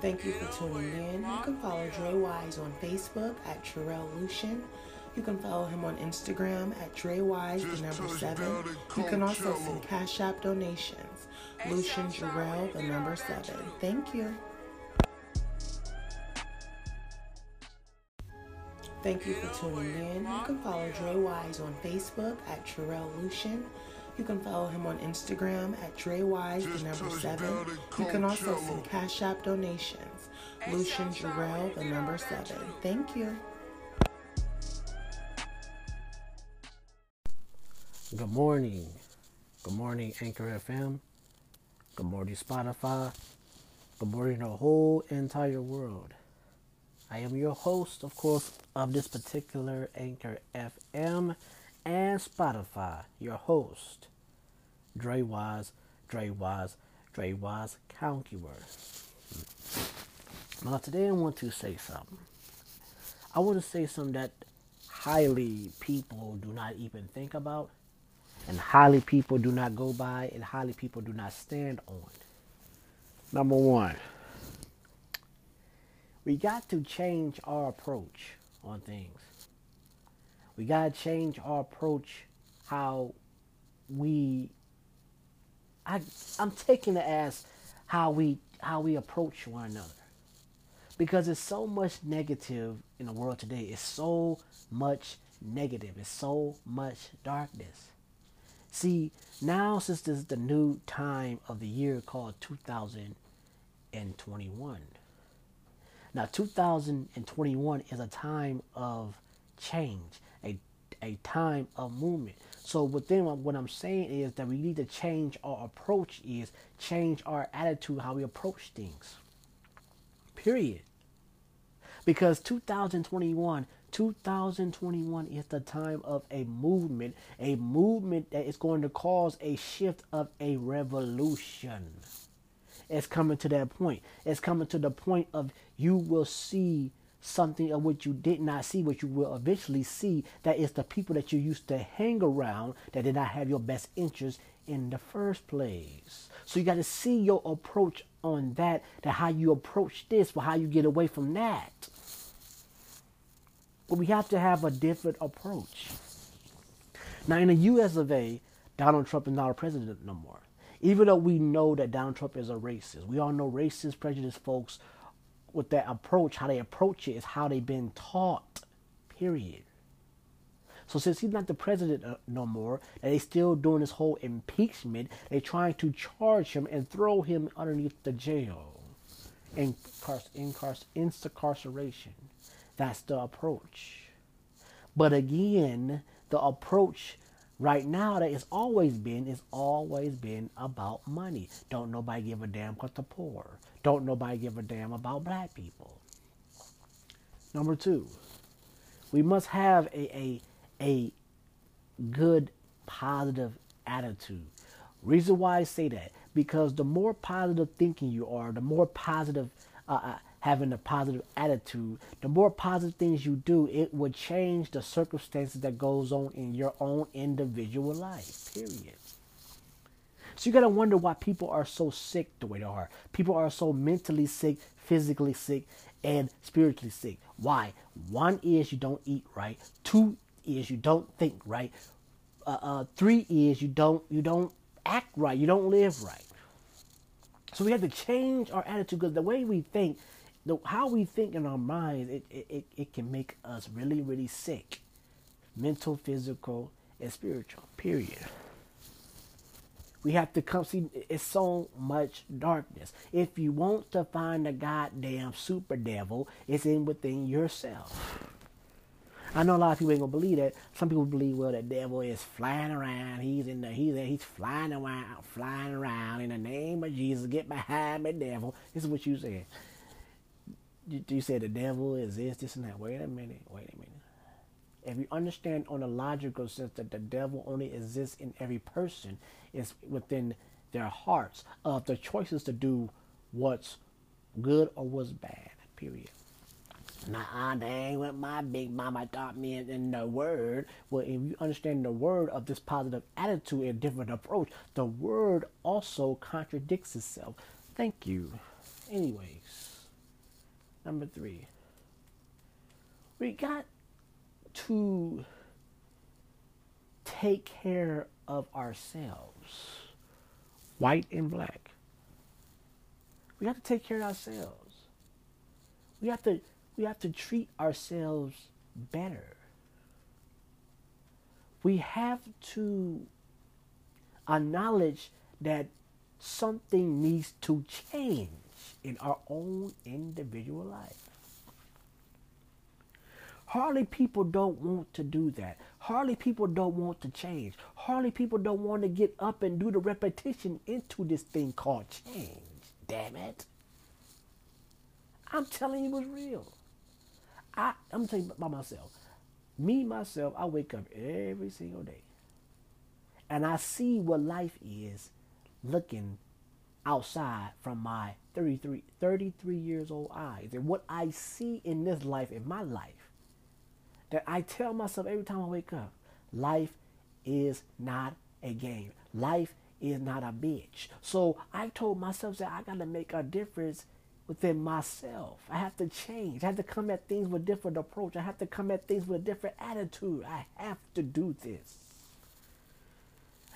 Thank you for tuning in. You can follow Dre Wise on Facebook at Terrell Lucian. You can follow him on Instagram at Dre Wise, the number seven. You can also send Cash App donations. Lucian Jarrell, the number seven. Thank you. Thank you for tuning in. You can follow Dre Wise on Facebook at Terrell Lucian. You can follow him on Instagram at Dre Wise, the number seven. You can also send Cash App donations. Lucian Jarrell, the number seven. Thank you. Good morning. Good morning, Anchor FM. Good morning, Spotify. Good morning, the whole entire world. I am your host, of course, of this particular Anchor FM and Spotify. Your host, Dre Wise, Dre Wise, Dre Wise Countywer. Now, today I want to say something. I want to say something that highly people do not even think about and highly people do not go by, and highly people do not stand on. Number one, we got to change our approach on things. We got to change our approach how we I I'm taking it as how we how we approach one another. Because it's so much negative in the world today. It's so much negative. It's so much darkness. See, now since this is the new time of the year called 2021. Now 2021 is a time of change, a a time of movement. So within what I'm saying is that we need to change our approach is change our attitude how we approach things. Period. Because 2021 2021 is the time of a movement, a movement that is going to cause a shift of a revolution. It's coming to that point. It's coming to the point of you will see something of what you did not see, what you will eventually see. That is the people that you used to hang around that did not have your best interest in the first place. So you got to see your approach on that, that how you approach this, or how you get away from that. But we have to have a different approach. Now, in the US of A, Donald Trump is not a president no more. Even though we know that Donald Trump is a racist, we all know racist, prejudiced folks with that approach, how they approach it is how they've been taught, period. So since he's not the president uh, no more, and they still doing this whole impeachment, they're trying to charge him and throw him underneath the jail, in incarceration. That's the approach. But again, the approach right now that it's always been is always been about money. Don't nobody give a damn about the poor. Don't nobody give a damn about black people. Number two, we must have a a, a good positive attitude. Reason why I say that because the more positive thinking you are, the more positive uh, uh having a positive attitude, the more positive things you do, it will change the circumstances that goes on in your own individual life. Period. So you gotta wonder why people are so sick the way they are. People are so mentally sick, physically sick, and spiritually sick. Why? One is you don't eat right. Two is you don't think right. Uh, uh, three is you don't you don't act right. You don't live right. So we have to change our attitude because the way we think the how we think in our minds, it, it, it can make us really, really sick. Mental, physical, and spiritual. Period. We have to come see it's so much darkness. If you want to find the goddamn super devil, it's in within yourself. I know a lot of people ain't gonna believe that. Some people believe, well, the devil is flying around. He's in the he's he's flying around, flying around in the name of Jesus. Get behind me, devil. This is what you said you, you say the devil is this, this, and that. Wait a minute. Wait a minute. If you understand on a logical sense that the devil only exists in every person, it's within their hearts of the choices to do what's good or what's bad. Period. Nah, that ain't what my big mama taught me in, in the word. Well, if you understand the word of this positive attitude and different approach, the word also contradicts itself. Thank you. Anyways. Number three, we got to take care of ourselves, white and black. We have to take care of ourselves. We have to we have to treat ourselves better. We have to acknowledge that something needs to change in our own individual life. Hardly people don't want to do that. Hardly people don't want to change. Hardly people don't want to get up and do the repetition into this thing called change. Damn it. I'm telling you it's real. I, I'm telling you by myself. Me, myself, I wake up every single day. And I see what life is looking outside from my 33, 33 years old eyes. And what I see in this life, in my life, that I tell myself every time I wake up life is not a game. Life is not a bitch. So I told myself that I got to make a difference within myself. I have to change. I have to come at things with a different approach. I have to come at things with a different attitude. I have to do this.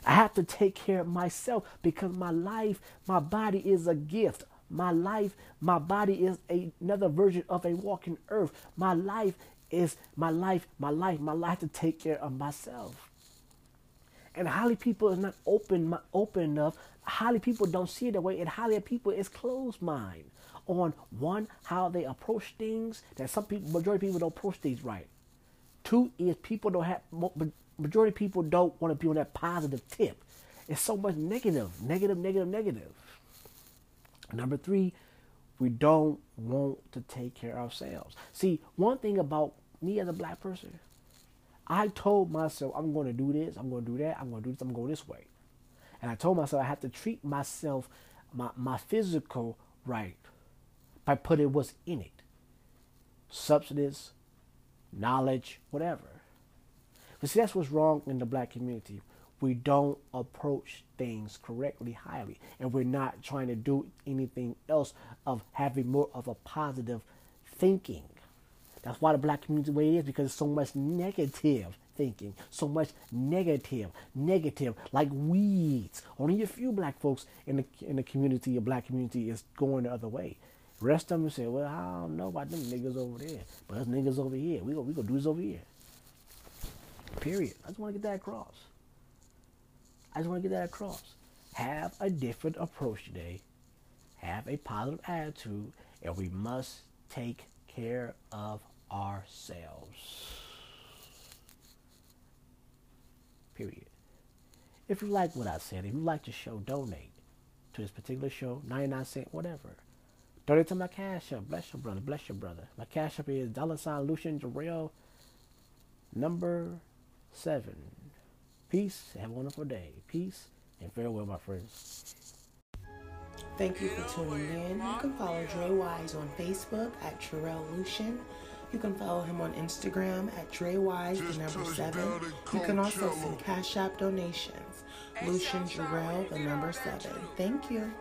I have to take care of myself because my life, my body is a gift. My life, my body is a, another version of a walking earth. My life is my life, my life, my life to take care of myself. And highly people is not open open enough. Highly people don't see it that way, and highly people is closed mind on one how they approach things. That some people, majority people don't approach things right. Two is people don't have majority people don't want to be on that positive tip. It's so much negative, negative, negative, negative. Number three, we don't want to take care of ourselves. See, one thing about me as a black person, I told myself I'm going to do this, I'm going to do that, I'm going to do this, I'm going this way. And I told myself I have to treat myself, my, my physical right, by putting what's in it substance, knowledge, whatever. But see, that's what's wrong in the black community. We don't approach things correctly, highly, and we're not trying to do anything else of having more of a positive thinking. That's why the black community the way it is because so much negative thinking, so much negative, negative, like weeds. Only a few black folks in the in the community, a black community, is going the other way. Rest of them say, "Well, I don't know about them niggas over there, but us niggas over here, we go we go do this over here." Period. I just want to get that across. I just want to get that across. Have a different approach today. Have a positive attitude, and we must take care of ourselves. Period. If you like what I said, if you like the show, donate to this particular show, 99 cent, whatever. Donate to my cash app. Bless your brother. Bless your brother. My cash app is dollar sign Lucian Jarrell number seven. Peace. Have a wonderful day. Peace and farewell, my friends. Thank you for tuning in. You can follow Dre Wise on Facebook at Terrell Lucian. You can follow him on Instagram at Dre Wise, the number seven. You can also send Cash App donations. Lucian Jarrell, the number seven. Thank you.